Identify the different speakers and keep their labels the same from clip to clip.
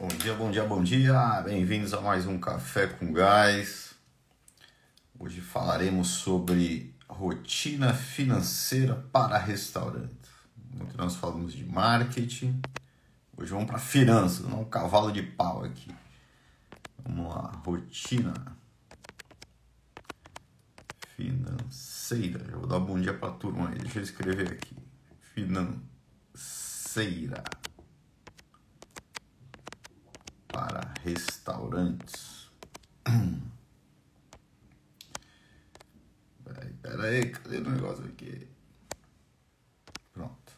Speaker 1: Bom dia, bom dia, bom dia. Bem-vindos a mais um Café com Gás. Hoje falaremos sobre rotina financeira para restaurantes. Ontem nós falamos de marketing. Hoje vamos para finanças, não um cavalo de pau aqui. Vamos lá, rotina financeira. Vou dar bom dia para a turma aí. Deixa eu escrever aqui. Financeira para restaurantes. Peraí, peraí, cadê o negócio aqui? Pronto.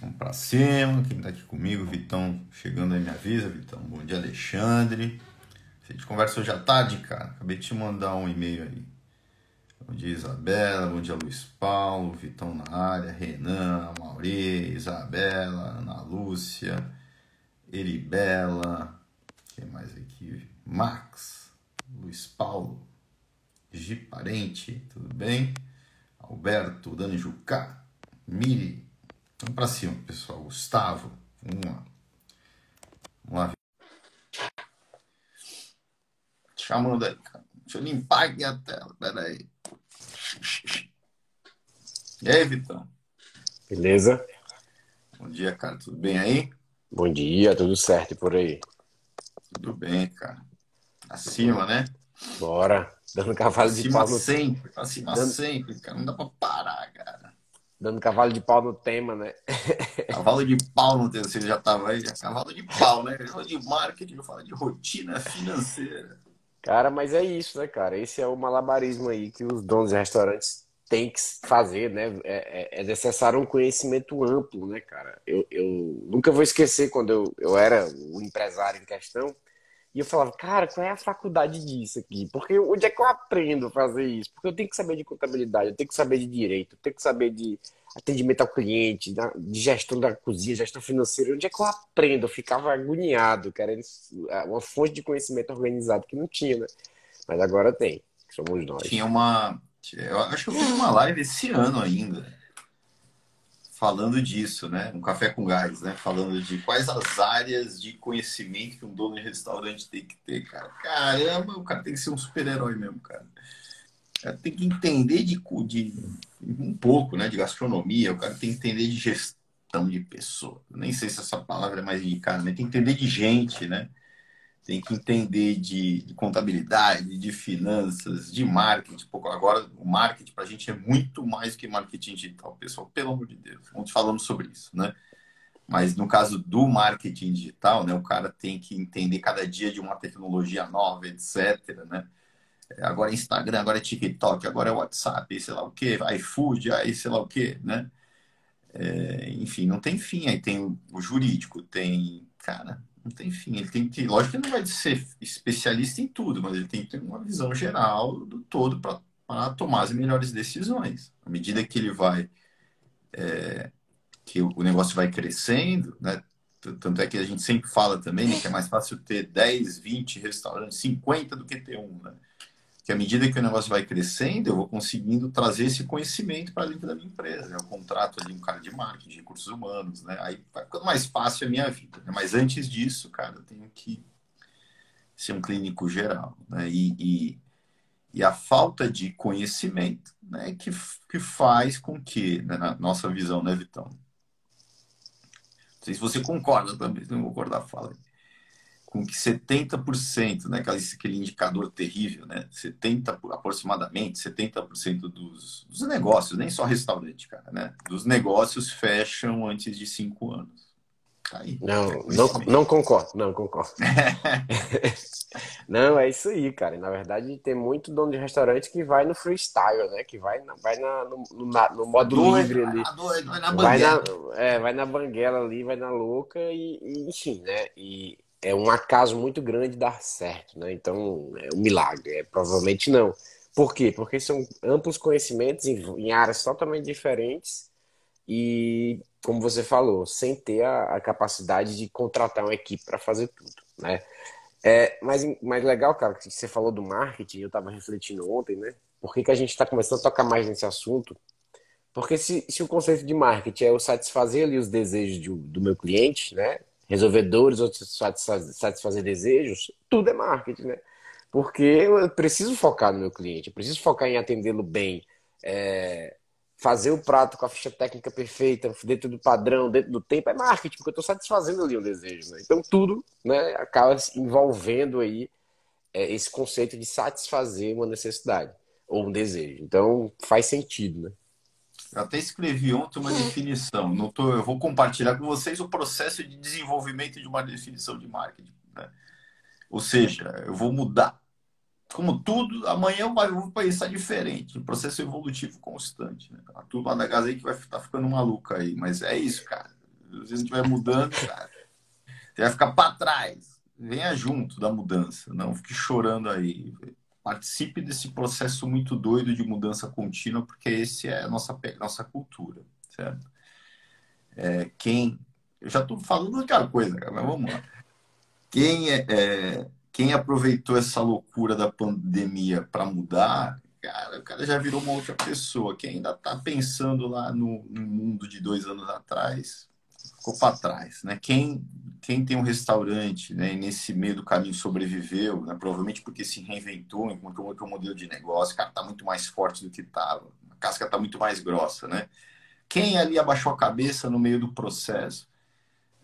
Speaker 1: Vamos pra cima. Quem tá aqui comigo, Vitão, chegando aí me avisa, Vitão. Bom dia, Alexandre. A gente conversa hoje à tarde, cara. Acabei de te mandar um e-mail aí. Bom dia, Isabela. Bom dia, Luiz Paulo. Vitão na área. Renan, Mauri, Isabela, Ana Lúcia, Eribela. Quem mais aqui? Max, Luiz Paulo, Gi Parente, tudo bem? Alberto, Dani Jucá, Miri. Vamos pra cima, pessoal. Gustavo, vamos lá. Vamos lá. Chamando aí, cara. Deixa eu limpar aqui a tela. Pera aí. E aí, Vitão?
Speaker 2: Beleza?
Speaker 1: Bom dia, cara. Tudo bem aí?
Speaker 2: Bom dia, tudo certo por aí?
Speaker 1: Tudo bem, cara. Acima, né?
Speaker 2: Bora. Dando cavalo de
Speaker 1: Acima
Speaker 2: pau no
Speaker 1: sempre. Acima
Speaker 2: Dando-
Speaker 1: sempre, cara. Não dá pra parar, cara.
Speaker 2: Dando cavalo de pau no tema, né?
Speaker 1: Cavalo de pau no teu, você já tava aí, já cavalo de pau, né? Fala de marketing, eu falo de rotina financeira.
Speaker 2: Cara, mas é isso, né, cara? Esse é o malabarismo aí que os donos de restaurantes têm que fazer, né? É, é- é necessário um conhecimento amplo, né, cara? Eu, eu nunca vou esquecer quando eu, eu era o empresário em questão e eu falava, cara, qual é a faculdade disso aqui? Porque onde é que eu aprendo a fazer isso? Porque eu tenho que saber de contabilidade, eu tenho que saber de direito, eu tenho que saber de atendimento ao cliente, de gestão da cozinha, gestão financeira. Onde é que eu aprendo? Eu ficava agoniado, querendo uma fonte de conhecimento organizado que não tinha, né? Mas agora tem, somos nós.
Speaker 1: Tinha uma. Eu acho que eu fiz uma live esse ano ainda. Falando disso, né? Um café com gás, né? Falando de quais as áreas de conhecimento que um dono de restaurante tem que ter, cara. Caramba, o cara tem que ser um super-herói mesmo, cara. Cara tem que entender de, de um pouco, né? De gastronomia, o cara tem que entender de gestão de pessoas. Nem sei se essa palavra é mais indicada, mas tem que entender de gente, né? Tem que entender de, de contabilidade, de finanças, de marketing. Pouco agora, o marketing para a gente é muito mais que marketing digital, pessoal. Pelo amor de Deus, ontem falamos sobre isso, né? Mas no caso do marketing digital, né, o cara tem que entender cada dia de uma tecnologia nova, etc. Né? Agora é Instagram, agora é TikTok, agora é WhatsApp, sei lá o quê, iFood, aí sei lá o quê, né? É, enfim, não tem fim. Aí tem o jurídico, tem, cara, não tem fim. Ele tem que, lógico que ele não vai ser especialista em tudo, mas ele tem que ter uma visão geral do todo para tomar as melhores decisões. À medida que ele vai, é, que o negócio vai crescendo, né? Tanto é que a gente sempre fala também né, que é mais fácil ter 10, 20 restaurantes, 50 do que ter um, né? Que à medida que o negócio vai crescendo, eu vou conseguindo trazer esse conhecimento para dentro da minha empresa. né? Eu contrato ali um cara de marketing, de recursos humanos, né? Aí vai ficando mais fácil a minha vida. né? Mas antes disso, cara, eu tenho que ser um clínico geral, né? E, e, e a falta de conhecimento, né? Que, que faz com que, né, na nossa visão, né, Vitão? Não sei se você concorda também, não concordar, fala aí com que 70%, né, aquele, aquele indicador terrível, né, 70, por- aproximadamente 70% dos, dos negócios, nem só restaurante, cara, né, dos negócios fecham antes de cinco anos. Tá aí.
Speaker 2: Não,
Speaker 1: É
Speaker 2: não, não concordo, não concordo. Não, é isso aí, cara. Na verdade, tem muito dono de restaurante que vai no freestyle, né? Que vai, na- vai na, no, na- no modo
Speaker 1: Doido,
Speaker 2: livre ali.
Speaker 1: doido, vai na
Speaker 2: Vai na,
Speaker 1: banguela.
Speaker 2: é, vai na banguela ali, vai na louca e, e, enfim, né? E é um acaso muito grande dar certo, né? Então, é um milagre. É, provavelmente não. Por quê? Porque são amplos conhecimentos em, em áreas totalmente diferentes e, como você falou, sem ter a, a capacidade de contratar uma equipe para fazer tudo, né? É, mas, mas legal, cara, que você falou do marketing, eu estava refletindo ontem, né? Por que que a gente está começando a tocar mais nesse assunto? Porque se, se o conceito de marketing é eu satisfazer ali os desejos de- do meu cliente, né? Resolvedores ou satisfazer desejos, tudo é marketing, né? Porque eu preciso focar no meu cliente, eu preciso focar em atendê-lo bem, é, fazer o prato com a ficha técnica perfeita, dentro do padrão, dentro do tempo, é marketing, porque eu estou satisfazendo ali um desejo. Né? Então tudo né, acaba envolvendo aí é, esse conceito de satisfazer uma necessidade ou um desejo. Então faz sentido, né?
Speaker 1: Eu até escrevi ontem uma definição. Não tô, eu vou compartilhar com vocês o processo de desenvolvimento de uma definição de marketing. Né? Ou seja, eu vou mudar. Como tudo, amanhã eu vou pensar diferente. Um processo evolutivo constante. Né? A turma da que vai estar tá ficando maluca aí. Mas é isso, cara. Se a gente vai mudando, cara, você vai ficar para trás. Venha junto da mudança. Não fique chorando aí participe desse processo muito doido de mudança contínua, porque esse é a nossa, nossa cultura, certo? É, quem. Eu já estou falando outra coisa, cara, mas vamos lá. Quem, é, é quem aproveitou essa loucura da pandemia para mudar, cara, o cara já virou uma outra pessoa. Quem ainda está pensando lá no, no mundo de dois anos atrás, ficou para trás, né? Quem quem tem um restaurante, né, nesse meio do caminho sobreviveu, né, provavelmente porque se reinventou, encontrou outro modelo de negócio, cara, tá muito mais forte do que estava, a casca tá muito mais grossa, né? Quem ali abaixou a cabeça no meio do processo,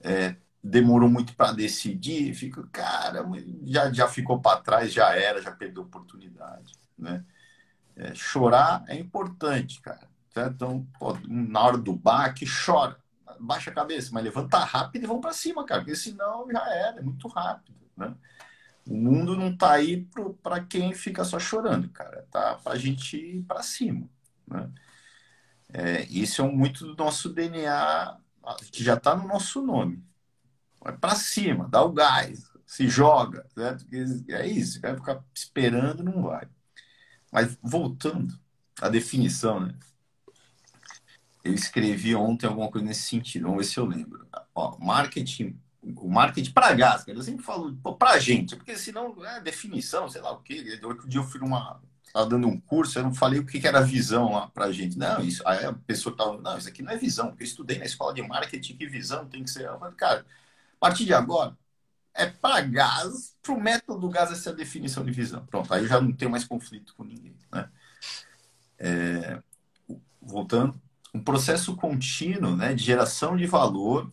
Speaker 1: é, demorou muito para decidir, fica, cara, já, já ficou para trás, já era, já perdeu oportunidade, né? É, chorar é importante, cara. Certo? Então, pô, na hora do baque, chora baixa a cabeça, mas levanta rápido e vão para cima, cara, porque senão já era, é muito rápido, né? O mundo não tá aí para quem fica só chorando, cara, tá para a gente ir para cima, né? É, isso é muito do nosso DNA, que já está no nosso nome. Vai para cima, dá o gás, se joga, certo? É isso, vai ficar esperando, não vai. Mas voltando à definição, né? Eu escrevi ontem alguma coisa nesse sentido, vamos ver se eu lembro. Ó, marketing, o marketing para gás, eu sempre falo para gente, porque senão é definição, sei lá o quê. Outro dia eu fui numa. Estava dando um curso, eu não falei o que era visão lá para gente. Não, isso, aí a pessoa estava, não, isso aqui não é visão, porque eu estudei na escola de marketing que visão tem que ser. Falei, cara, a partir de agora, é para gás, para o método do gás essa é a definição de visão. Pronto, aí eu já não tenho mais conflito com ninguém. Né? É, voltando, um processo contínuo né, de geração de valor,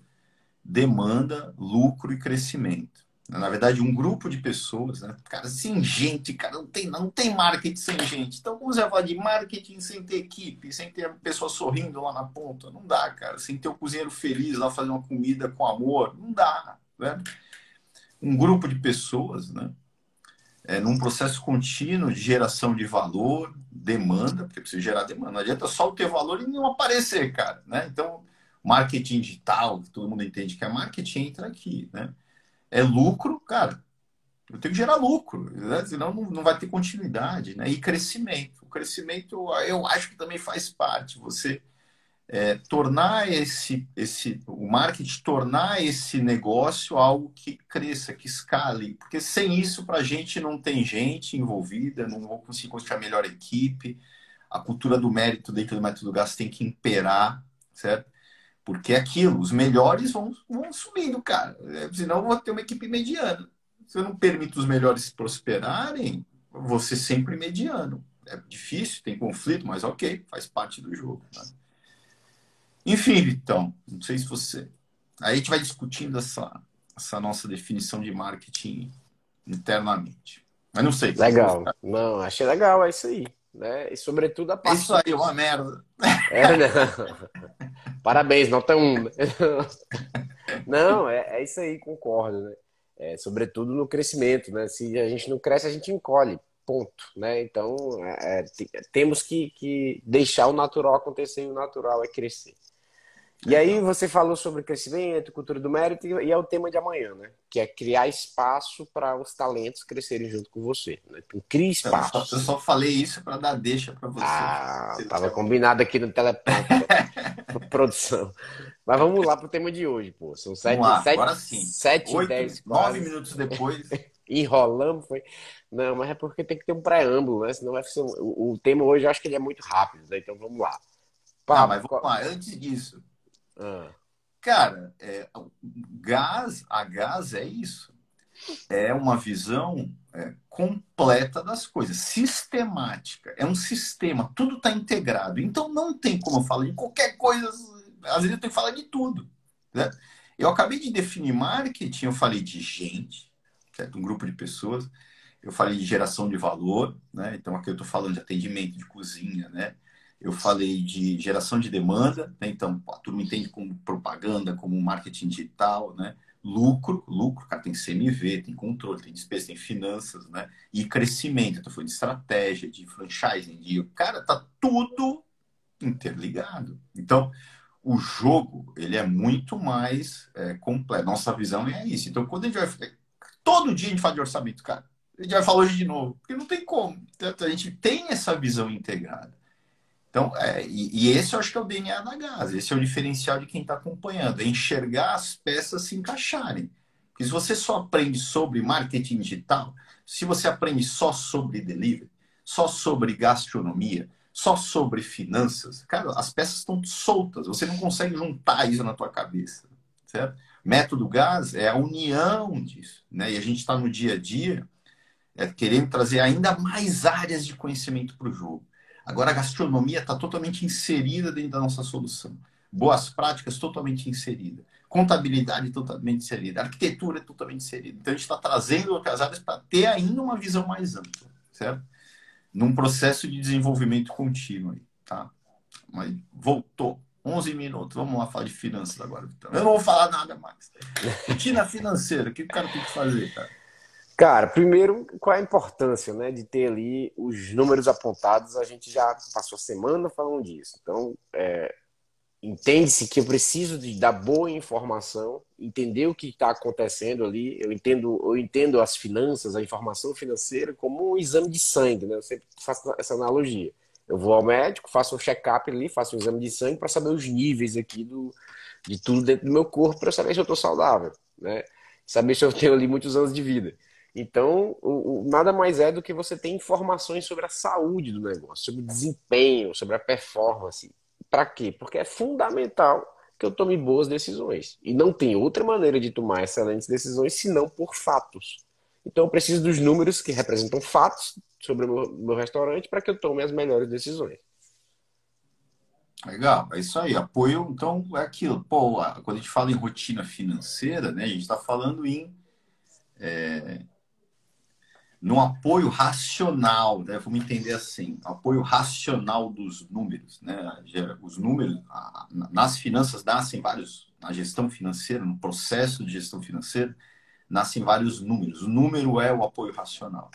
Speaker 1: demanda, lucro e crescimento. Na verdade, um grupo de pessoas, né? Cara, sem gente, cara, não tem, não tem marketing sem gente. Então, como você vai falar de marketing sem ter equipe, sem ter a pessoa sorrindo lá na ponta? Não dá, cara. Sem ter o cozinheiro feliz lá fazendo uma comida com amor? Não dá, né? Um grupo de pessoas, né? É, num processo contínuo de geração de valor, demanda, porque precisa gerar demanda. Não adianta só ter valor e não aparecer, cara. Né? Então, marketing digital, que todo mundo entende que é marketing, entra aqui. Né? É lucro, cara. Eu tenho que gerar lucro, né? senão não, não vai ter continuidade. Né? E crescimento. O crescimento, eu acho que também faz parte. Você é, tornar esse, esse, o marketing tornar esse negócio algo que cresça, que escale, porque sem isso para a gente não tem gente envolvida, não vou conseguir construir a melhor equipe, a cultura do mérito dentro do método gasto tem que imperar, certo? Porque é aquilo, os melhores vão, vão subindo, cara, é, senão eu vou ter uma equipe mediana. Se eu não permito os melhores prosperarem, você sempre mediano. É difícil, tem conflito, mas ok, faz parte do jogo. Né? Enfim, Vitão, não sei se você. Aí a gente vai discutindo essa, essa nossa definição de marketing internamente. Mas não sei.
Speaker 2: Legal. Não, achei legal, é isso aí. Né? E sobretudo a
Speaker 1: parte. É isso aí, é uma merda.
Speaker 2: É, né? Parabéns, nota um. Não, é, é isso aí, concordo, né? É, sobretudo no crescimento, né? Se a gente não cresce, a gente encolhe ponto, né? Então é, é temos que, que deixar o natural acontecer e o natural é crescer. E aí você falou sobre crescimento, cultura do mérito, e é o tema de amanhã, né? Que é criar espaço para os talentos crescerem junto com você. Né? Então, cria espaço.
Speaker 1: Eu só, eu só falei isso para dar deixa para você.
Speaker 2: Ah, estava combinado aqui no teleprompter. produção. Mas vamos lá para o tema de hoje, pô. São sete,
Speaker 1: lá,
Speaker 2: sete,
Speaker 1: agora sim.
Speaker 2: sete
Speaker 1: Oito,
Speaker 2: dez,
Speaker 1: nove minutos depois.
Speaker 2: Enrolamos, foi. Não, mas é porque tem que ter um preâmbulo, né? Senão vai ser. O, o tema hoje eu acho que ele é muito rápido, né? Então vamos lá.
Speaker 1: Pá, ah, mas vamos lá. Antes disso,
Speaker 2: ah.
Speaker 1: cara, é, gás, a gás é isso. É uma visão é, completa das coisas, sistemática. É um sistema, tudo está integrado. Então não tem como eu falar de qualquer coisa. Às vezes eu tenho que falar de tudo. Né? Eu acabei de definir marketing, eu falei de gente, certo? um grupo de pessoas. Eu falei de geração de valor, né? Então aqui eu estou falando de atendimento, de cozinha, né? Eu falei de geração de demanda, né? então a turma entende como propaganda, como marketing digital, né? Lucro, lucro, cara, tem CMV, tem controle, tem despesa, tem finanças, né? E crescimento, então foi de estratégia, de franchising, de cara, tá tudo interligado. Então, o jogo ele é muito mais é, completo. Nossa visão é isso. Então, quando a gente vai. Todo dia a gente fala de orçamento, cara. A gente vai falar hoje de novo, porque não tem como. Então, a gente tem essa visão integrada. Então, é, e, e, esse eu acho que é o DNA da Gás, esse é o diferencial de quem está acompanhando, é enxergar as peças se encaixarem. Porque se você só aprende sobre marketing digital, se você aprende só sobre delivery, só sobre gastronomia, só sobre finanças, cara, as peças estão soltas, você não consegue juntar isso na tua cabeça, certo? Método Gás é a união disso, né? E a gente está no dia a dia é, querendo trazer ainda mais áreas de conhecimento para o jogo. Agora a gastronomia está totalmente inserida dentro da nossa solução. Boas práticas totalmente inserida. Contabilidade totalmente inserida. Arquitetura totalmente inserida. Então a gente está trazendo outras áreas para ter ainda uma visão mais ampla, certo? Num processo de desenvolvimento contínuo tá? Mas voltou. 11 minutos. Vamos lá falar de finanças agora. Então. Eu não vou falar nada mais. Rotina financeira, o que o cara tem que fazer, cara?
Speaker 2: Cara, primeiro, qual é a importância né, de ter ali os números apontados? A gente já passou a semana falando disso. Então, é, entende-se que eu preciso de dar boa informação, entender o que está acontecendo ali. Eu entendo, eu entendo as finanças, a informação financeira como um exame de sangue, né? Eu sempre faço essa analogia. Eu vou ao médico, faço um check-up ali, faço um exame de sangue para saber os níveis aqui do, de tudo dentro do meu corpo, para saber se eu estou saudável, né? Saber se eu tenho ali muitos anos de vida. Então, o, o, nada mais é do que você ter informações sobre a saúde do negócio, sobre o desempenho, sobre a performance. Para quê? Porque é fundamental que eu tome boas decisões. E não tem outra maneira de tomar excelentes decisões senão por fatos. Então, eu preciso dos números que representam fatos sobre o meu, meu restaurante para que eu tome as melhores decisões.
Speaker 1: Legal, é isso aí. Apoio, então, é aquilo. Pô, quando a gente fala em rotina financeira, né, a gente está falando em é, no apoio racional, né? vamos entender assim, apoio racional dos números, né? Os números, nas finanças nascem vários, na gestão financeira, no processo de gestão financeira, nascem vários números. O número é o apoio racional.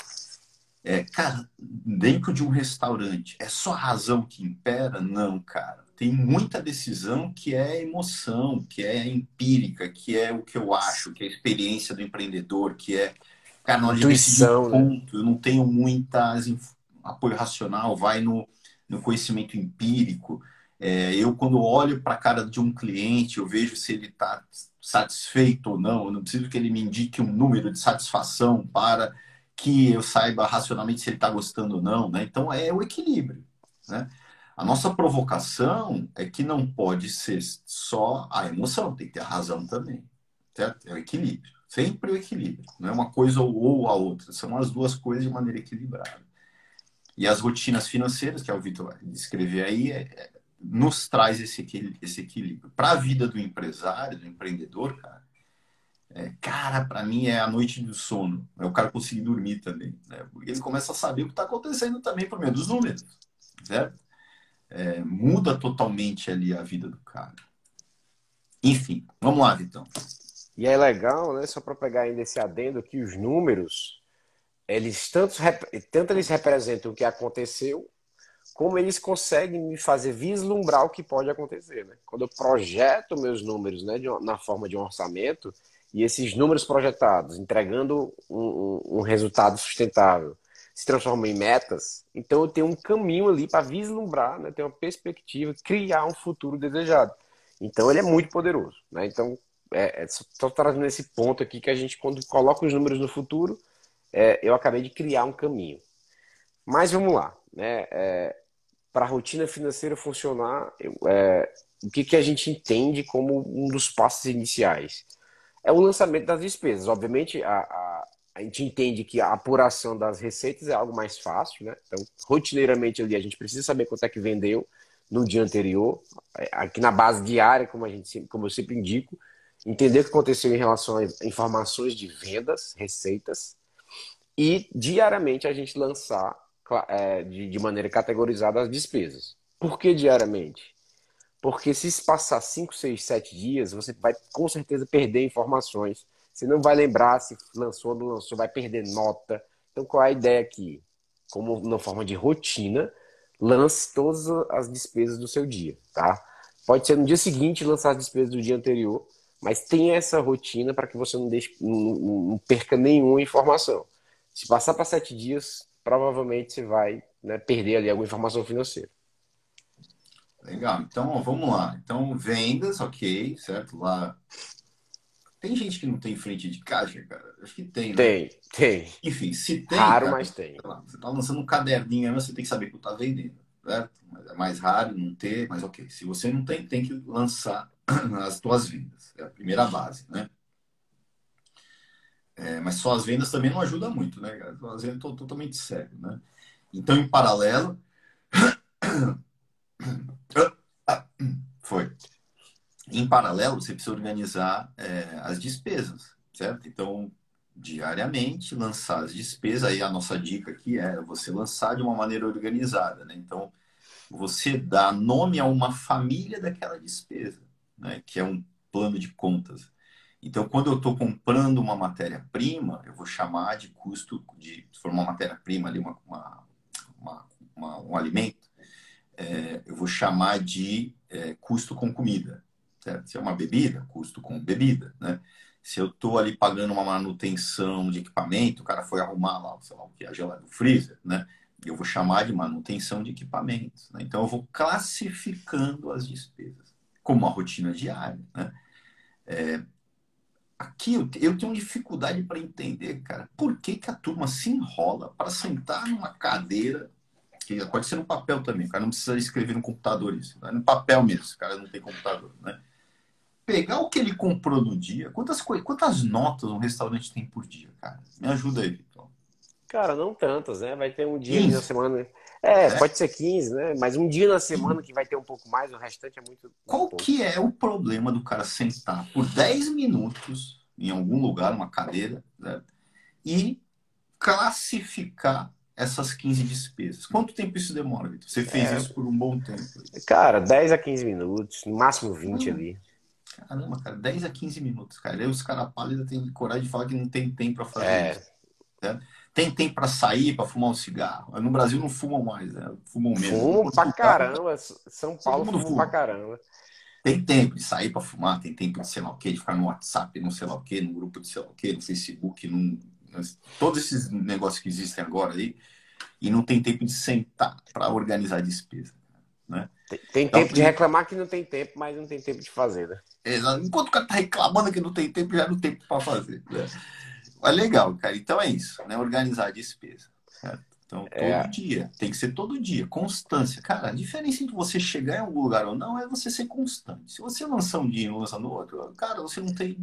Speaker 1: É, cara, dentro de um restaurante, é só a razão que impera? Não, cara. Tem muita decisão que é emoção, que é empírica, que é o que eu acho, que é a experiência do empreendedor, que é Cara, na hora né? ponto, eu não tenho muitas apoio racional, vai no, no conhecimento empírico. É, eu, quando olho para a cara de um cliente, eu vejo se ele está satisfeito ou não. Eu não preciso que ele me indique um número de satisfação para que eu saiba racionalmente se ele está gostando ou não. Né? Então, é o equilíbrio. Né? A nossa provocação é que não pode ser só a emoção, tem que ter a razão também. Certo? É o equilíbrio. Sempre o equilíbrio. Não é uma coisa ou, a outra. São as duas coisas de maneira equilibrada. E as rotinas financeiras, que é o Vitor descrever aí, é, é, nos traz esse, esse equilíbrio. Para a vida do empresário, do empreendedor, cara, é, cara, para mim é a noite do sono. É o cara conseguir dormir também. Né? Porque ele começa a saber o que está acontecendo também por meio dos números. Certo? É, muda totalmente ali a vida do cara. Enfim, vamos lá, Vitão.
Speaker 2: E é legal, né, só para pegar ainda esse adendo, que os números, eles tanto, tanto eles representam o que aconteceu, como eles conseguem me fazer vislumbrar o que pode acontecer. Né? Quando eu projeto meus números né, de, na forma de um orçamento, e esses números projetados, entregando um, um, um resultado sustentável, se transformam em metas, então eu tenho um caminho ali para vislumbrar, né, ter uma perspectiva, criar um futuro desejado. Então ele é muito poderoso. Né? Então, é, é, só trazendo esse ponto aqui que a gente, quando coloca os números no futuro, é, eu acabei de criar um caminho. Mas vamos lá. Né? É, Para a rotina financeira funcionar, eu, é, o que, que a gente entende como um dos passos iniciais? É o lançamento das despesas. Obviamente, a, a, a gente entende que a apuração das receitas é algo mais fácil, né? Então, rotineiramente ali, a gente precisa saber quanto é que vendeu no dia anterior. Aqui na base diária, como, a gente, como eu sempre indico, entender o que aconteceu em relação a informações de vendas, receitas, e diariamente a gente lançar é, de, de maneira categorizada as despesas. Por que diariamente? Porque se passar 5, 6, 7 dias, você vai com certeza perder informações. Você não vai lembrar se lançou ou não lançou, vai perder nota. Então, qual é a ideia aqui? Como uma forma de rotina, lance todas as despesas do seu dia, tá? Pode ser no dia seguinte lançar as despesas do dia anterior, mas tenha essa rotina para que você não, deixe, não, não, perca nenhuma informação. Se passar para sete dias, provavelmente você vai né, perder ali alguma informação financeira.
Speaker 1: Legal. Então, vamos lá. Então, vendas, ok, certo? Lá. Tem gente que não tem frente de caixa, cara? Acho que tem, né?
Speaker 2: Tem, tem.
Speaker 1: Enfim, se tem.
Speaker 2: Raro, cara, mas tem.
Speaker 1: Lá, você tá lançando um caderninho, você tem que saber que está vendendo, certo? É mais raro não ter, mas ok. Se você não tem, tem que lançar as tuas vendas. É a primeira base, né? É, mas só as vendas também não ajuda muito, né? As vendas estão totalmente cego, né? Então, em paralelo. Foi. Em paralelo, você precisa organizar é, as despesas, certo? Então, diariamente, lançar as despesas. Aí a nossa dica aqui é você lançar de uma maneira organizada, né? Então, você dá nome a uma família daquela despesa, né? Que é um plano de contas. Então, quando eu estou comprando uma matéria-prima, eu vou chamar de custo de, se for uma matéria-prima ali, uma, uma, uma, um alimento, é, eu vou chamar de é, custo com comida. Certo? Se é uma bebida, custo com bebida, né? Se eu estou ali pagando uma manutenção de equipamento, o cara foi arrumar lá, sei lá o que, a geladeira do freezer, né? Eu vou chamar de manutenção de equipamentos. Né? Então, eu vou classificando as despesas como uma rotina diária, né? É, aqui eu, eu tenho dificuldade para entender, cara, por que, que a turma se enrola para sentar numa cadeira, que pode ser no papel também, o cara não precisa escrever no computador isso, é no papel mesmo, o cara não tem computador, né? Pegar o que ele comprou no dia, quantas, quantas notas um restaurante tem por dia, cara? Me ajuda aí, Vitor.
Speaker 2: Cara, não tantas, né? Vai ter um dia 15? na semana. É, é, pode ser 15, né? Mas um dia na semana que vai ter um pouco mais, o restante é muito.
Speaker 1: Qual que é o problema do cara sentar por 10 minutos em algum lugar, uma cadeira, né? e classificar essas 15 despesas? Quanto tempo isso demora, Vitor? Você fez é... isso por um bom tempo.
Speaker 2: Cara, 10 a 15 minutos, no máximo 20 ali.
Speaker 1: Caramba, cara, 10 a 15 minutos, cara. Aí os caras pálidos têm coragem de falar que não tem tempo para fazer é. isso. Né? Tem tempo para sair, para fumar um cigarro. No Brasil não fumam mais, né? Fumam menos.
Speaker 2: Fumam pra caramba. São Paulo fuma, fuma pra caramba.
Speaker 1: Tem tempo de sair para fumar, tem tempo de sei lá o quê, de ficar no WhatsApp, no sei lá o quê, no grupo de sei lá o quê, no Facebook, num, todos esses negócios que existem agora aí, e não tem tempo de sentar para organizar a despesa. Né?
Speaker 2: Tem, tem então, tempo de reclamar que não tem tempo, mas não tem tempo de fazer, né?
Speaker 1: Exato. Enquanto o cara tá reclamando que não tem tempo, já não tem tempo para fazer. Né? Mas legal, cara. Então é isso, né? Organizar a despesa. Certo? Então, todo é... dia. Tem que ser todo dia. Constância. Cara, a diferença entre você chegar em algum lugar ou não é você ser constante. Se você lançar um dia e não lançar no outro, cara, você não tem.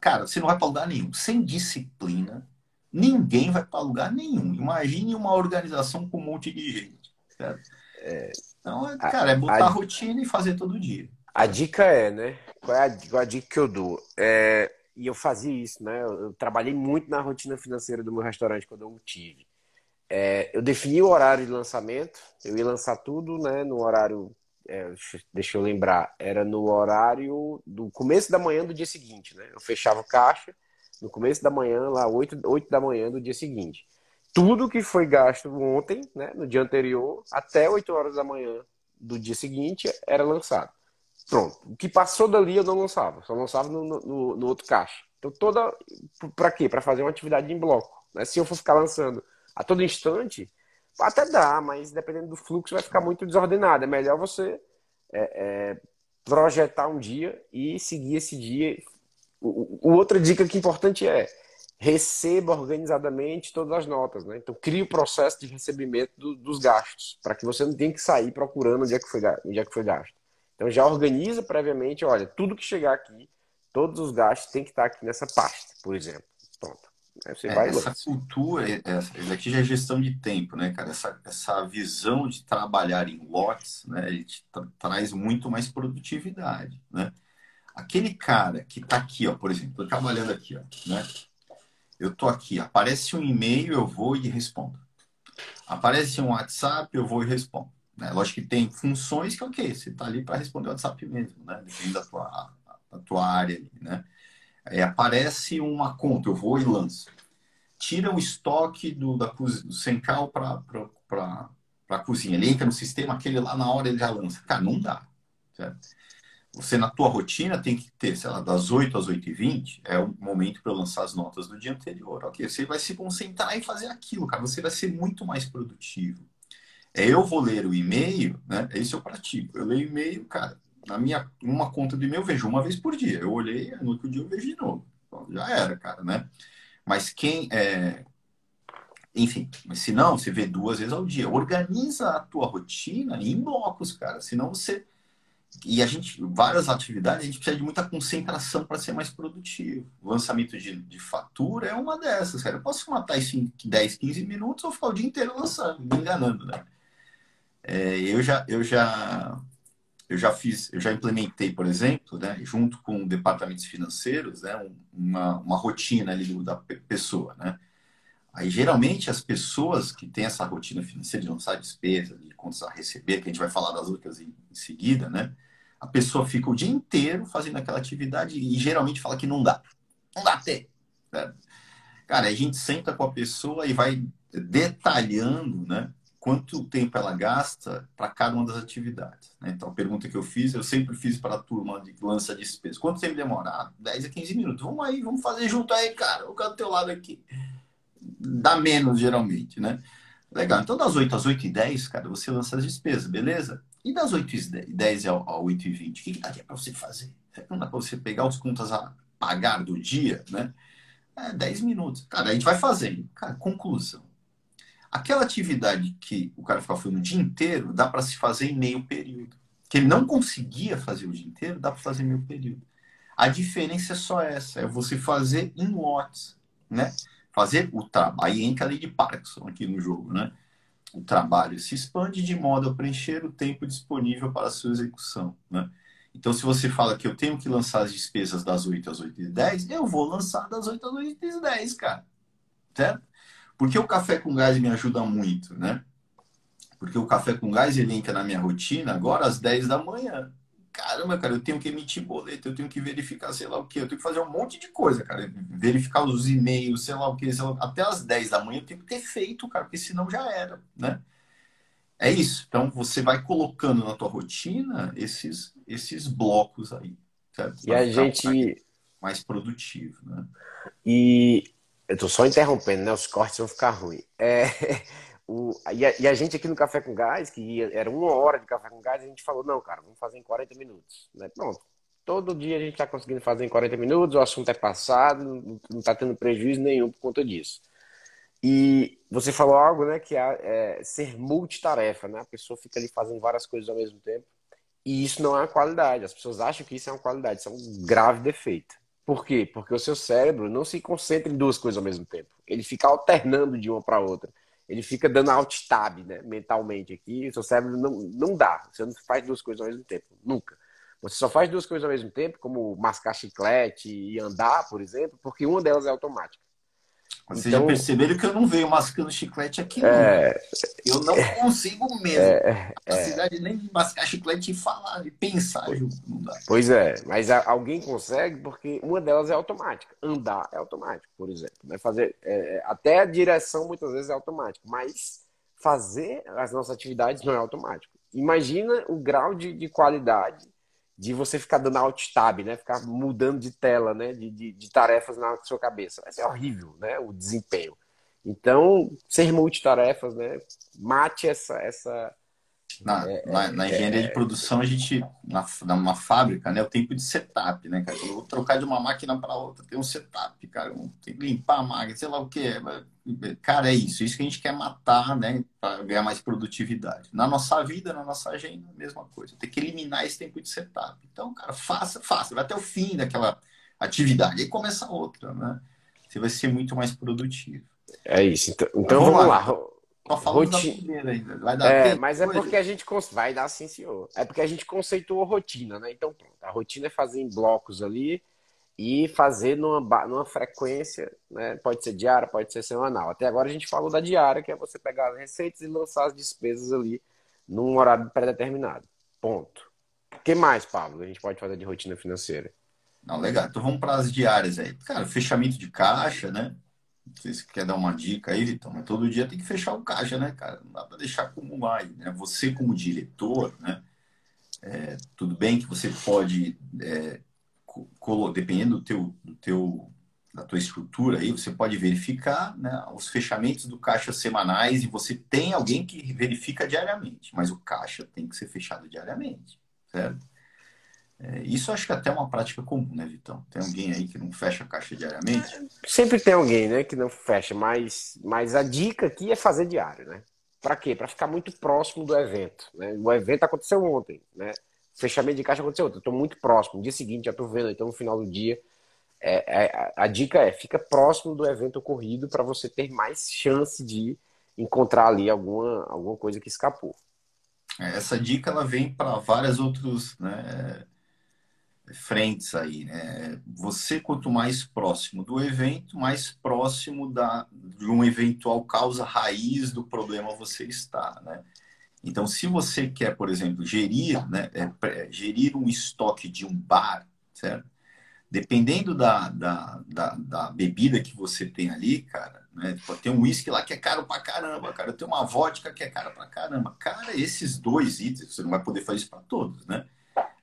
Speaker 1: Cara, você não vai para lugar nenhum. Sem disciplina, ninguém vai para lugar nenhum. Imagine uma organização com um monte de gente. Certo? É... Então, é, cara, é botar a, a rotina e fazer todo dia.
Speaker 2: A dica é, né? Qual é a, qual é a dica que eu dou? É, e eu fazia isso, né? Eu, trabalhei muito na rotina financeira do meu restaurante quando eu tive. É, eu defini o horário de lançamento, eu ia lançar tudo, né? No horário, é, deixa eu lembrar, era no horário do começo da manhã do dia seguinte, né? Eu fechava o caixa no começo da manhã, lá 8, 8 da manhã do dia seguinte. Tudo que foi gasto ontem, né? No dia anterior, até 8 horas da manhã do dia seguinte, era lançado. Pronto. O que passou dali eu não lançava, só lançava no, no, no outro caixa. Então, toda. Para quê? Para fazer uma atividade em bloco. Né? Se eu for ficar lançando a todo instante, até dá, mas dependendo do fluxo vai ficar muito desordenado. É melhor você é, é, projetar um dia e seguir esse dia. O, o, outra dica que é importante é receba organizadamente todas as notas. Né? Então, crie o processo de recebimento do, dos gastos, para que você não tenha que sair procurando onde é que foi, onde é que foi gasto. Então já organiza previamente, olha, tudo que chegar aqui, todos os gastos tem que estar aqui nessa pasta, por exemplo. Pronto.
Speaker 1: Aí você é, vai essa cultura, é, essa, isso aqui já é gestão de tempo, né, cara? Essa, essa visão de trabalhar em lotes, né, ele te tra traz muito mais produtividade, né? Aquele cara que está aqui, ó, por exemplo, tô trabalhando aqui, ó, né? Eu tô aqui, aparece um e-mail, eu vou e respondo. Aparece um WhatsApp, eu vou e respondo. Né? Lógico que tem funções que, ok, você está ali para responder o WhatsApp mesmo, né? Depende da tua, da tua área ali, né? É, aparece uma conta, eu vou e lanço. Tira o estoque do, da, do central para a cozinha. Ele entra no sistema, aquele lá na hora ele já lança. Cara, não dá. Certo? Você, na tua rotina, tem que ter, sei lá, das 8 às 8 e 20 é o momento para lançar as notas do dia anterior. Ok, você vai se concentrar em fazer aquilo, cara. Você vai ser muito mais produtivo. É, eu vou ler o e-mail, né? Esse eu pratico. Eu leio e-mail, cara, na minha uma conta de e-mail eu vejo uma vez por dia. Eu olhei, no outro dia eu vejo de novo. Então, já era, cara, né? Mas quem é, enfim, mas se não, você vê duas vezes ao dia. Organiza a tua rotina em blocos, cara. Senão você e a gente, várias atividades, a gente precisa de muita concentração para ser mais produtivo. O lançamento de, de fatura é uma dessas, cara. Eu posso matar isso em 10, 15 minutos ou ficar o dia inteiro lançando, me enganando, né? É, eu já, eu já, eu já fiz, eu já implementei, por exemplo, né, junto com departamentos financeiros, né, uma, uma rotina ali da pessoa, né? Aí, geralmente, as pessoas que têm essa rotina financeira de lançar despesa, de contas a receber, que a gente vai falar das outras em, em seguida, né? A pessoa fica o dia inteiro fazendo aquela atividade e geralmente fala que não dá. Não dá até. Né? Cara, a gente senta com a pessoa e vai detalhando, né? Quanto tempo ela gasta para cada uma das atividades. Né? Então, a pergunta que eu fiz, eu sempre fiz para a turma de lança despesa. Quanto tempo demora? Ah, 10 a 15 minutos. Vamos aí, vamos fazer junto aí, cara. Eu quero do teu lado aqui. Dá menos, geralmente, né? Legal. Então, das 8 às 8 e 10, cara, você lança as despesas, beleza? E das 8 e 10 ao, 8 e 20, o que, que daria para você fazer? Não dá para você pegar os contas a pagar do dia, né? É 10 minutos. Cara, a gente vai fazendo. Cara, conclusão. Aquela atividade que o cara ficava fazendo o dia inteiro, dá para se fazer em meio período. Que ele não conseguia fazer o dia inteiro, dá para fazer em meio período. A diferença é só essa, é você fazer em lotes, né? Fazer o trabalho. Aí entra a lei de Parkinson aqui no jogo, né? O trabalho se expande de modo a preencher o tempo disponível para a sua execução, né? Então, se você fala que eu tenho que lançar as despesas das 8 às 8 e 10, eu vou lançar das 8 às 8 e 10, cara. Certo? Por que o café com gás me ajuda muito, né? Porque o café com gás ele entra na minha rotina agora às 10 da manhã. Caramba, cara, eu tenho que emitir boleto, eu tenho que verificar sei lá o que, eu tenho que fazer um monte de coisa, cara. Verificar os e-mails, sei lá o que, até às 10 da manhã eu tenho que ter feito, cara, porque senão já era, né? É isso. Então você vai colocando na tua rotina esses, esses blocos aí.
Speaker 2: Certo? E a gente.
Speaker 1: Mais produtivo, né?
Speaker 2: E eu tô só interrompendo, né? Os cortes vão ficar ruins. É, o, e, a, e, a, gente aqui no Café com Gás, que ia, era uma hora de Café com Gás, a gente falou, não, cara, vamos fazer em 40 minutos. Né? Pronto. Todo dia a gente está conseguindo fazer em 40 minutos, o assunto é passado, não está tendo prejuízo nenhum por conta disso. E você falou algo, né, que é, é ser multitarefa, né? A pessoa fica ali fazendo várias coisas ao mesmo tempo. E isso não é uma qualidade. As pessoas acham que isso é uma qualidade, isso é um grave defeito. Por quê? Porque o seu cérebro não se concentra em duas coisas ao mesmo tempo. Ele fica alternando de uma para outra. Ele fica dando alt tab, né, mentalmente aqui. O seu cérebro não, não dá. Você não faz duas coisas ao mesmo tempo. Nunca. Você só faz duas coisas ao mesmo tempo, como mascar chiclete e andar, por exemplo, porque uma delas é automática.
Speaker 1: Vocês então, já perceberam que eu não venho mascando chiclete aqui, é, não. Eu não consigo mesmo. É, a é. cidade nem de mascar chiclete e falar, e pensar, não dá.
Speaker 2: Pois é, mas alguém consegue porque uma delas é automática. Andar é automático, por exemplo. Né? Fazer, é, é, até a direção muitas vezes é automático, mas fazer as nossas atividades não é automático. Imagina o grau de, de qualidade de você ficar dando alt tab, né? Ficar mudando de tela, né? De, de, de, tarefas na sua cabeça. Vai ser horrível, né? O desempenho. Então, ser multitarefas, né? Mate essa, essa.
Speaker 1: Na, é, na, na engenharia é, de produção, a gente, na, numa fábrica, né, o tempo de setup, né, cara? Eu vou trocar de uma máquina para outra, tem um setup, cara. Tem que limpar a máquina, sei lá o que. Cara, é isso. Isso que a gente quer matar, né, para ganhar mais produtividade. Na nossa vida, na nossa agenda, mesma coisa. Tem que eliminar esse tempo de setup. Então, cara, faça, faça. Vai até o fim daquela atividade. Aí começa outra, né? Você vai ser muito mais produtivo.
Speaker 2: É isso. Então, então vamos, vamos lá. lá.
Speaker 1: Só Roti... da primeira ainda. Vai dar
Speaker 2: é, mas é porque a gente vai dar sim, senhor. É porque a gente conceituou rotina, né? Então, pronto. A rotina é fazer em blocos ali e fazer numa, numa frequência, né? Pode ser diária, pode ser semanal. Até agora a gente falou da diária, que é você pegar as receitas e lançar as despesas ali num horário pré-determinado. Ponto. O que mais, Pablo, a gente pode fazer de rotina financeira?
Speaker 1: Não, legal. Então vamos para as diárias aí. Cara, fechamento de caixa, né? Não sei se quer dar uma dica aí, Vitão, mas todo dia tem que fechar o caixa, né, cara? Não dá para deixar acumular aí, né? Você como diretor, né? É, tudo bem que você pode, é, dependendo do teu, do teu, da tua estrutura aí, você pode verificar né, os fechamentos do caixa semanais e você tem alguém que verifica diariamente, mas o caixa tem que ser fechado diariamente, certo? É, isso acho que até é uma prática comum, né, Vitão? Tem alguém aí que não fecha a caixa diariamente?
Speaker 2: Sempre tem alguém, né, que não fecha, mas, mas a dica aqui é fazer diário, né? Para quê? Para ficar muito próximo do evento. Né? O evento aconteceu ontem, né? Fechamento de caixa aconteceu ontem. Eu estou muito próximo. No dia seguinte já estou vendo, então no final do dia. É, é, a dica é fica próximo do evento ocorrido para você ter mais chance de encontrar ali alguma, alguma coisa que escapou.
Speaker 1: É, essa dica ela vem para vários outros né, frentes aí, né? Você quanto mais próximo do evento, mais próximo da, de uma eventual causa raiz do problema você está, né? Então, se você quer, por exemplo, gerir, né, é, gerir um estoque de um bar, certo? Dependendo da, da, da, da bebida que você tem ali, cara, né? Tem um uísque lá que é caro pra caramba, cara. Tem uma vodka que é cara pra caramba. Cara, esses dois itens, você não vai poder fazer isso para todos, né?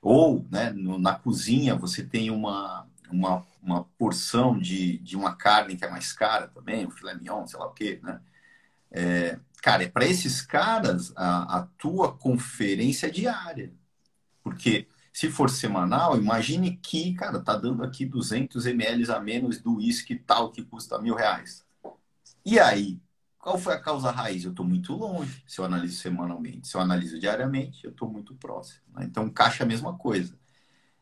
Speaker 1: Ou né, no, na cozinha você tem uma, uma, uma porção de, de uma carne que é mais cara também, o filé mignon, sei lá o quê, né? É, cara, é para esses caras a, a tua conferência é diária. Porque se for semanal, imagine que, cara, tá dando aqui 200 ml a menos do uísque tal que custa mil reais. E aí, qual foi a causa raiz? Eu estou muito longe. Se eu analiso semanalmente, se eu analiso diariamente, eu estou muito próximo. Né? Então, caixa é a mesma coisa.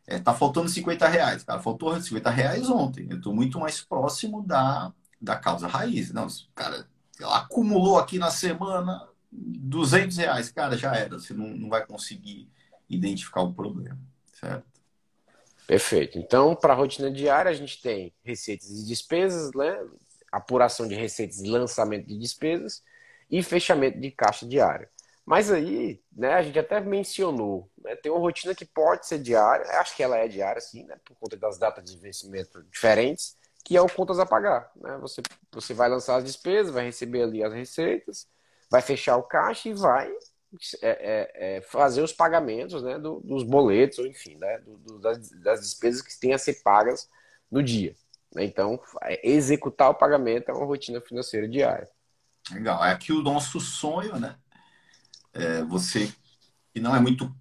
Speaker 1: É, tá faltando 50 reais. Cara, faltou 50 reais ontem. Eu estou muito mais próximo da, da causa raiz. Não, cara, acumulou aqui na semana 200 reais. Cara, já era. Você não, não vai conseguir identificar o problema, certo?
Speaker 2: Perfeito. Então, para a rotina diária, a gente tem receitas e despesas, né? Apuração de receitas e lançamento de despesas e fechamento de caixa diária. Mas aí, né, a gente até mencionou, né, tem uma rotina que pode ser diária, acho que ela é diária, sim, né, por conta das datas de vencimento diferentes, que é o contas a pagar. Né? Você, você vai lançar as despesas, vai receber ali as receitas, vai fechar o caixa e vai é, é, é, fazer os pagamentos né, do, dos boletos, ou enfim, né, do, do, das, das despesas que têm a ser pagas no dia. Então, é, executar o pagamento é uma rotina financeira diária.
Speaker 1: Legal. É aqui o nosso sonho, né? É você que não é muito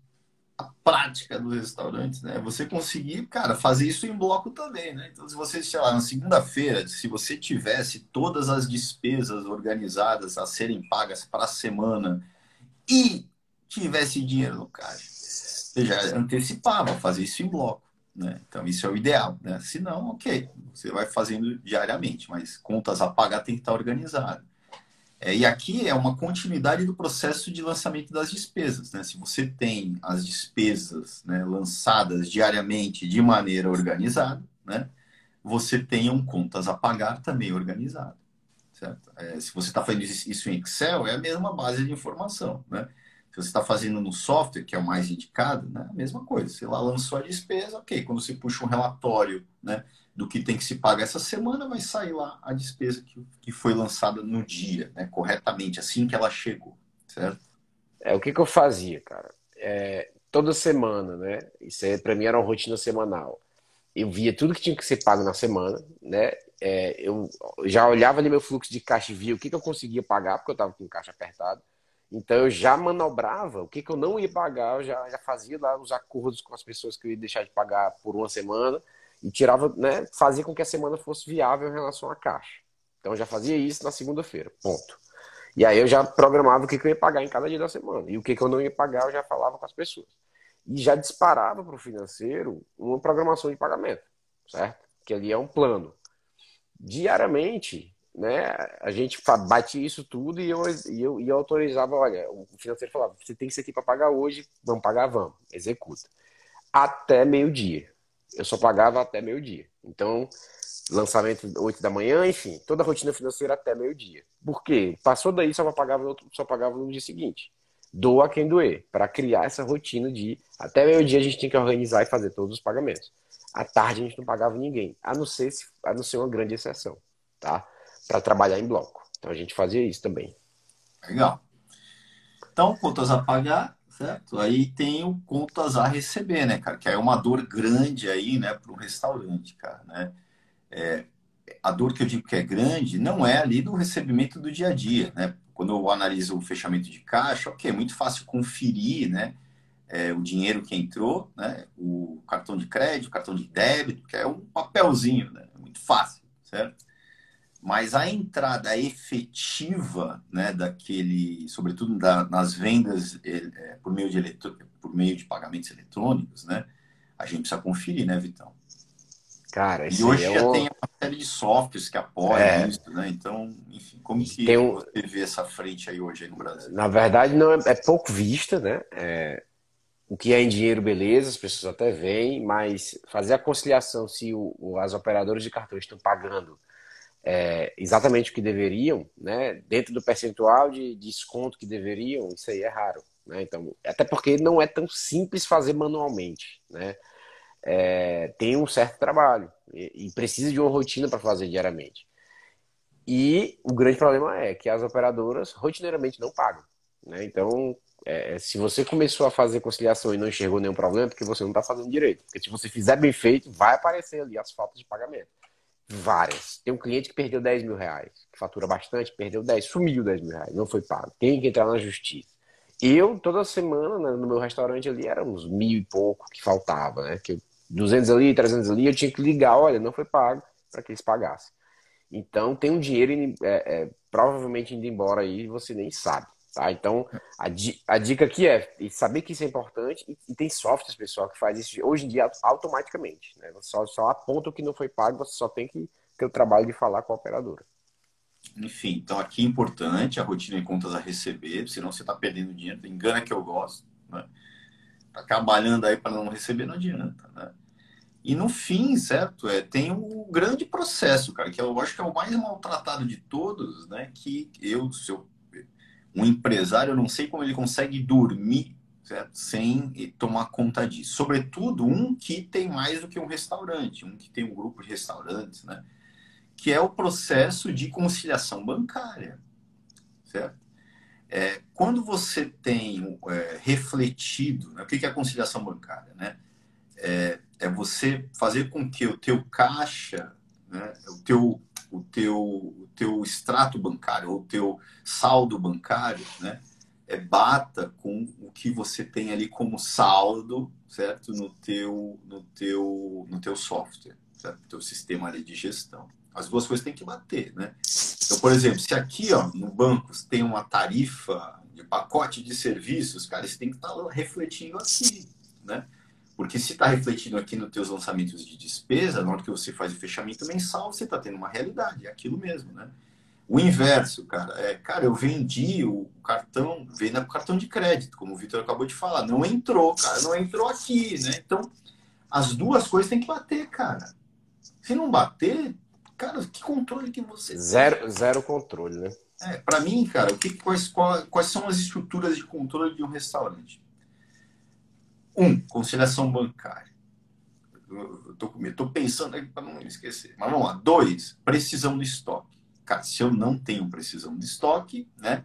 Speaker 1: a prática dos restaurantes, né? Você conseguir, cara, fazer isso em bloco também, né? Então, se você, sei lá, na segunda-feira, se você tivesse todas as despesas organizadas a serem pagas para a semana e tivesse dinheiro no caixa, você já antecipava fazer isso em bloco. Né? Então, isso é o ideal. Né? Se não, ok, você vai fazendo diariamente, mas contas a pagar tem que estar organizado. É, e aqui é uma continuidade do processo de lançamento das despesas. Né? Se você tem as despesas né, lançadas diariamente de maneira organizada, né, você tem um contas a pagar também organizado. Certo? É, se você está fazendo isso em Excel, é a mesma base de informação. Né? Se você está fazendo no software, que é o mais indicado, né? a mesma coisa. Você lá lançou a despesa, ok. Quando você puxa um relatório né, do que tem que se pagar essa semana, vai sair lá a despesa que, que foi lançada no dia, né, corretamente, assim que ela chegou, certo?
Speaker 2: É, o que, que eu fazia, cara? É, toda semana, né? Isso para mim era uma rotina semanal. Eu via tudo que tinha que ser pago na semana, né? É, eu já olhava ali meu fluxo de caixa e via o que, que eu conseguia pagar, porque eu estava com caixa apertado Então eu já manobrava o que, que eu não ia pagar, eu já, já fazia lá os acordos com as pessoas que eu ia deixar de pagar por uma semana e tirava, né, fazia com que a semana fosse viável em relação à caixa. Então eu já fazia isso na segunda-feira, ponto. E aí eu já programava o que, que eu ia pagar em cada dia da semana. E o que, que eu não ia pagar, eu já falava com as pessoas. E já disparava para o financeiro uma programação de pagamento, certo? Que ali é um plano. Diariamente, né, a gente bate isso tudo e eu, e eu, e eu autorizava, olha, o financeiro falava, você tem isso aqui para pagar hoje, vamos pagar, vamos, executa. Até meio-dia. Eu só pagava até meio-dia. Então, lançamento 8 da manhã, enfim, toda a rotina financeira até meio-dia. Por quê? Passou daí, só pagava, só pagava no dia seguinte. Doa quem doer, para criar essa rotina de até meio-dia a gente tem que organizar e fazer todos os pagamentos. À tarde a gente não pagava ninguém, a não ser, se, a não ser uma grande exceção, tá? Para trabalhar em bloco. Então a gente fazia isso também.
Speaker 1: Legal. Então, contas a pagar, certo? Aí tem o contas a receber, né, cara? Que é uma dor grande aí, né, para um restaurante, cara, né? É, a dor que eu digo que é grande não é ali do recebimento do dia a dia, né? Quando eu analiso o fechamento de caixa, ok, é muito fácil conferir, né? É, o dinheiro que entrou, né? O cartão de crédito, cartão de débito, que é um papelzinho, né? É muito fácil, certo? Mas a entrada efetiva, né? Daquele, sobretudo da, nas vendas é, por meio de eletro, por meio de pagamentos eletrônicos, né? A gente precisa conferir, né, Vitão?
Speaker 2: Cara,
Speaker 1: e hoje é já tem uma série de softwares que apoiam é. isso, né? Então, enfim, como que um... você vê essa frente aí hoje aí no Brasil?
Speaker 2: Na verdade, não é, é pouco vista, né? É... O que é em dinheiro, beleza, as pessoas até veem, mas fazer a conciliação se o, as operadoras de cartão estão pagando é, exatamente o que deveriam, né? Dentro do percentual de desconto que deveriam, isso aí é raro, né? Então, até porque não é tão simples fazer manualmente, né? é, tem um certo trabalho e, e precisa de uma rotina para fazer diariamente. E o grande problema é que as operadoras rotineiramente não pagam. Né? Então, é, se você começou a fazer conciliação e não enxergou nenhum problema, é porque você não está fazendo direito. Porque se você fizer bem feito, vai aparecer ali as faltas de pagamento. Várias. Tem um cliente que perdeu 10 mil reais, que fatura bastante, perdeu 10, sumiu 10 mil reais, não foi pago. Tem que entrar na justiça. Eu, toda semana, né, no meu restaurante ali, era uns mil e pouco que faltava, né? Que eu 200 ali, 300 ali, eu tinha que ligar, olha, não foi pago, para que eles pagassem. Então, tem um dinheiro é, é, provavelmente indo embora aí você nem sabe. Tá? Então, a, a, dica aqui é saber que isso é importante e, e, tem softwares, pessoal, que faz isso hoje em dia automaticamente. Né? Você só, só aponta o que não foi pago, você só tem que ter o trabalho de falar com a operadora.
Speaker 1: Enfim, então aqui é importante a rotina de contas a receber, senão você está perdendo dinheiro. Engana que eu gosto. Né? Tá trabalhando aí para não receber, não adianta. Né? E no fim, certo? É, tem o grande processo, cara, que eu acho que é o mais maltratado de todos, né? Que eu, se eu, um empresário, eu não sei como ele consegue dormir certo? sem tomar conta disso. Sobretudo um que tem mais do que um restaurante, um que tem um grupo de restaurantes, né? Que é o processo de conciliação bancária, certo? É, quando você tem é, refletido, né, o que é a conciliação bancária, né? É, é você fazer com que o teu caixa, né, o, teu, o, teu, o teu extrato bancário, ou o teu saldo bancário, né, é, bata com o que você tem ali como saldo, certo? No teu, no teu, no teu software, certo? No teu sistema ali de gestão. As duas coisas têm que bater, né? Então, por exemplo, se aqui, ó, no banco, tem uma tarifa de pacote de serviços, cara, isso tem que estar tá refletindo aqui, né? Porque se está refletindo aqui nos teus lançamentos de despesa, na hora que você faz o fechamento mensal, você está tendo uma realidade, é aquilo mesmo, né? O inverso, cara, é, cara, eu vendi o cartão, venda o cartão de crédito, como o Vitor acabou de falar, não entrou, cara, não entrou aqui, né? Então, as duas coisas têm que bater, cara. Se não bater, cara, que controle que você
Speaker 2: Zero, zero controle, né?
Speaker 1: É, para mim, cara, o que, quais, quais são as estruturas de controle de um restaurante? Um, conciliação bancária. Tô pensando aqui para não esquecer. Mas vamos lá. Dois, precisão do estoque. Cara, se eu não tenho precisão de estoque, né?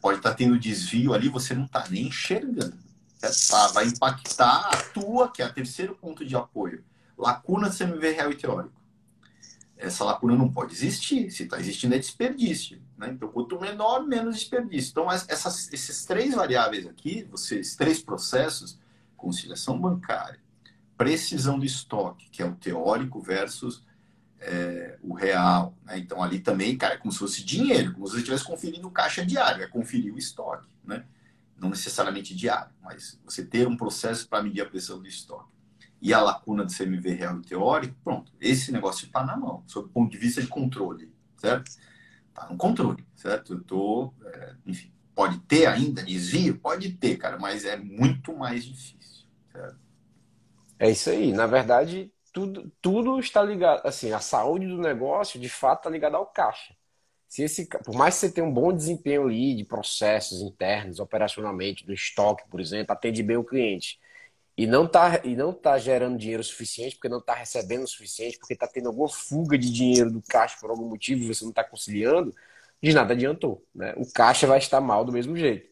Speaker 1: Pode estar tá tendo desvio ali, você não está nem enxergando. Tá, vai impactar a tua, que é o terceiro ponto de apoio. Lacuna CMV real e teórico. Essa lacuna não pode existir. Se está existindo, é desperdício. Né? Então, quanto menor, menos desperdício. Então, essas, esses três variáveis aqui, vocês, três processos, conciliação bancária, precisão do estoque, que é o teórico versus é, o real. Né? Então, ali também, cara, é como se fosse dinheiro, como se você estivesse conferindo caixa diário, é conferir o estoque. Né? Não necessariamente diário, mas você ter um processo para medir a pressão do estoque. E a lacuna do CMV real e teórico, pronto, esse negócio está na mão, sob o ponto de vista de controle, certo? Está no controle, certo? Eu tô, é, enfim, pode ter ainda desvio? Pode ter, cara, mas é muito mais difícil, certo?
Speaker 2: É isso aí. Na verdade, tudo, tudo está ligado, assim, a saúde do negócio, de fato, está ligada ao caixa. Se esse, por mais que você tenha um bom desempenho ali de processos internos, operacionalmente, do estoque, por exemplo, atende bem o cliente, e não está e não tá gerando dinheiro suficiente, porque não está recebendo o suficiente, porque está tendo alguma fuga de dinheiro do caixa por algum motivo e você não está conciliando, de nada adiantou. Né? O caixa vai estar mal do mesmo jeito.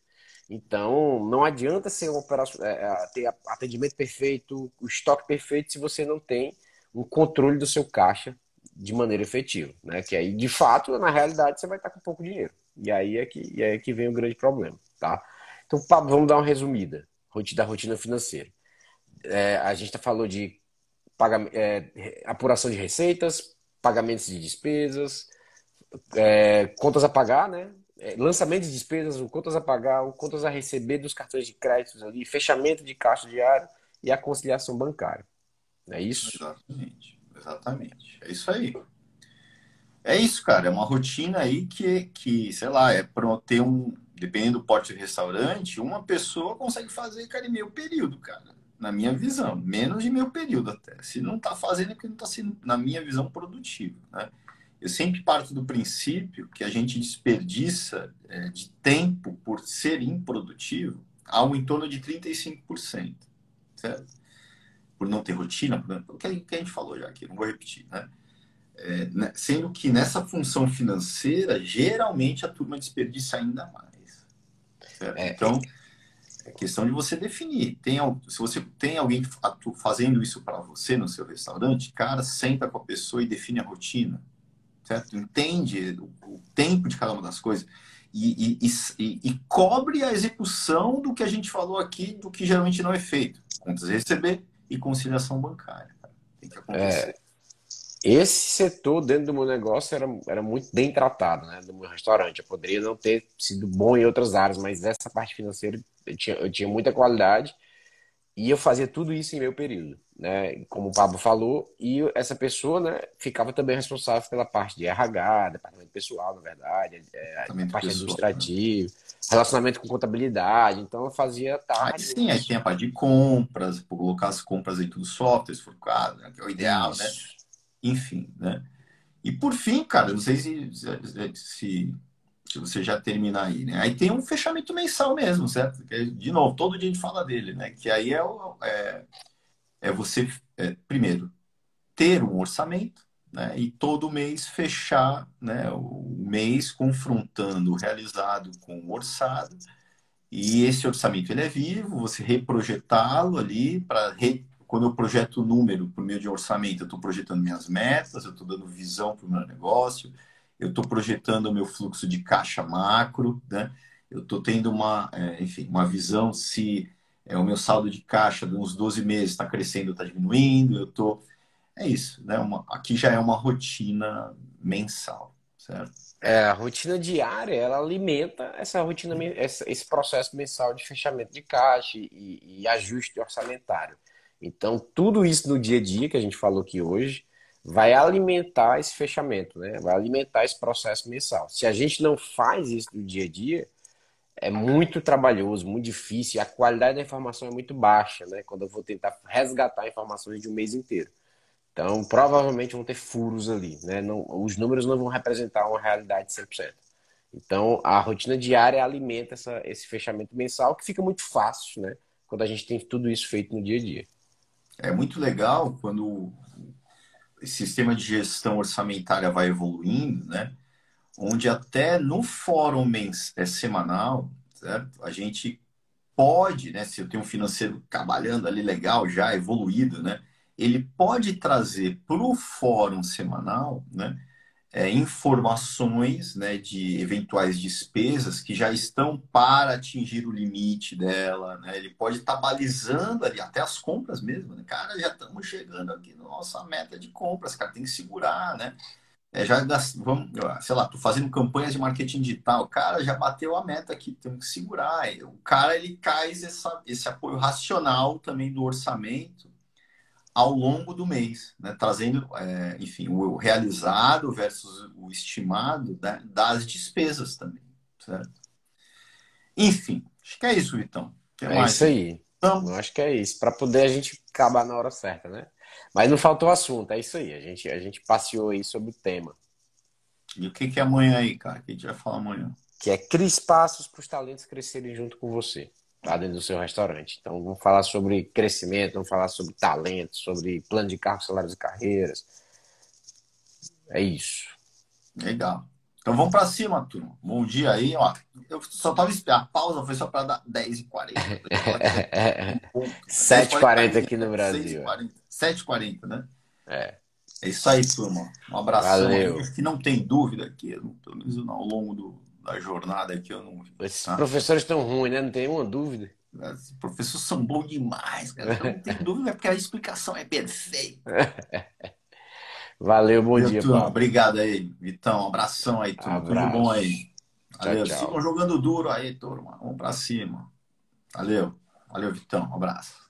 Speaker 2: Então, não adianta ser operação, é, é, ter atendimento perfeito, o estoque perfeito, se você não tem um controle do seu caixa de maneira efetiva. Né? Que aí, de fato, na realidade, você vai estar com pouco dinheiro. E aí é que, e aí é que vem o grande problema. Tá? Então, vamos dar uma resumida da rotina financeira. É, a gente tá falou de pagamento, é, apuração de receitas, pagamentos de despesas, é, contas a pagar, né? é, lançamento de despesas, o contas a pagar, o contas a receber dos cartões de créditos ali, fechamento de caixa diário e a conciliação bancária. É isso?
Speaker 1: Exatamente, exatamente. É isso aí. É isso, cara. É uma rotina aí que, que sei lá, é para ter um. Dependendo do porte de restaurante, uma pessoa consegue fazer, cara, em meio período, cara. Na minha visão. Menos de meio período até. Se não está fazendo, é porque não está sendo, na minha visão, produtivo. Né? Eu sempre parto do princípio que a gente desperdiça é, de tempo por ser improdutivo algo em torno de 35%, certo? Por não ter rotina, por que a gente falou já aqui, não vou repetir, né? É, né? Sendo que nessa função financeira, geralmente a turma desperdiça ainda mais. É, então, é questão de você definir. Tem, se você tem alguém fazendo isso para você no seu restaurante, cara, senta com a pessoa e define a rotina certo? Entende o, tempo de cada uma das coisas e, e, e, e, cobre a execução do que a gente falou aqui, do que geralmente não é feito. Contas receber e conciliação bancária. Tem que acontecer.
Speaker 2: É, esse setor dentro do meu negócio era, era muito bem tratado, né? Do meu restaurante. Eu poderia não ter sido bom em outras áreas, mas essa parte financeira eu tinha, eu tinha muita qualidade e eu fazia tudo isso em meu período, né? Como o Pablo falou, e essa pessoa, né, ficava também responsável pela parte de RH, departamento pessoal, na verdade, é, a parte administrativa, né? relacionamento com contabilidade. Então eu fazia
Speaker 1: tarde. Aí sim, aí tem a parte de compras, colocar as compras aí tudo software, se for o caso, né, que é o ideal, isso. né? Enfim, né? E por fim, cara, não sei se, se se você já terminar aí, né? Aí tem um fechamento mensal mesmo, certo? de novo, todo dia a gente fala dele, né? Que aí é, o, é, é você, é, primeiro, ter um orçamento, né? E todo mês fechar né, o mês confrontando o realizado com o orçado. E esse orçamento ele é vivo, você reprojetá-lo ali para re... quando eu projeto o número por meio de orçamento, eu estou projetando minhas metas, eu estou dando visão para o meu negócio, eu estou projetando o meu fluxo de caixa macro, né? eu estou tendo uma, é, enfim, uma visão se é, o meu saldo de caixa de uns 12 meses está crescendo ou está diminuindo, eu estou... É isso, né? Uma, aqui já é uma rotina mensal, certo?
Speaker 2: É, a rotina diária, ela alimenta essa rotina, esse processo mensal de fechamento de caixa e, e ajuste orçamentário. Então, tudo isso no dia a dia que a gente falou aqui hoje, vai alimentar esse fechamento, né? Vai alimentar esse processo mensal. Se a gente não faz isso no dia a dia, é muito trabalhoso, muito difícil, a qualidade da informação é muito baixa, né? Quando eu vou tentar resgatar informações de um mês inteiro. Então, provavelmente vão ter furos ali, né? Não, os números não vão representar uma realidade 100%. Então, a rotina diária alimenta essa, esse fechamento mensal, que fica muito fácil, né? Quando a gente tem tudo isso feito no dia a dia.
Speaker 1: É muito legal quando sistema de gestão orçamentária vai evoluindo, né? Onde até no fórum mens é semanal, certo? A gente pode, né? Se eu tenho um financeiro trabalhando ali legal, já evoluído, né? Ele pode trazer para o fórum semanal, né? É, informações né, de eventuais despesas que já estão para atingir o limite dela. Né? Ele pode estar tá balizando ali, até as compras mesmo. Né? Cara, já estamos chegando aqui na nossa meta de compras, cara, tem que segurar, né? É, já vamos, sei lá, tô fazendo campanhas de marketing digital, cara, já bateu a meta aqui, temos que segurar. O cara ele cai essa, esse apoio racional também do orçamento ao longo do mês, né? trazendo, é, enfim, o realizado versus o estimado né? das despesas também, certo? Enfim, acho que é isso, Vitão.
Speaker 2: Que é mais? isso aí. Então, acho que é isso, para poder a gente acabar na hora certa, né? Mas não faltou assunto, é isso aí. A gente, a gente passeou aí sobre o tema.
Speaker 1: E o que, que é amanhã aí, cara? Que a gente vai falar amanhã?
Speaker 2: Que é crie espaços para os talentos crescerem junto com você lá dentro do seu restaurante. Então, vamos falar sobre crescimento, vamos falar sobre talento, sobre plano de cargos, salários e carreiras. É isso.
Speaker 1: Legal. Então vamos para cima, turma. Bom dia aí, ó. Eu só tava esperando. A pausa foi só para dar 10h40.
Speaker 2: 7h40 aqui no Brasil.
Speaker 1: 7h40, né?
Speaker 2: É.
Speaker 1: É isso aí, turma. Um abraço.
Speaker 2: Valeu.
Speaker 1: Que não tem dúvida aqui, pelo menos ao longo do, da jornada aqui eu não.
Speaker 2: Esses tá? professores estão ruins, né? Não tem uma dúvida.
Speaker 1: Os professores são bons demais, cara. Não tem dúvida, porque a explicação é perfeita.
Speaker 2: Valeu, bom dia,
Speaker 1: turma. Obrigado aí, Vitão. Um abração aí, turma. Abraço. Tudo bom aí. Valeu. Tchau, tchau. Sigam jogando duro aí, turma. Vamos pra cima. Valeu. Valeu, Vitão. Um abraço.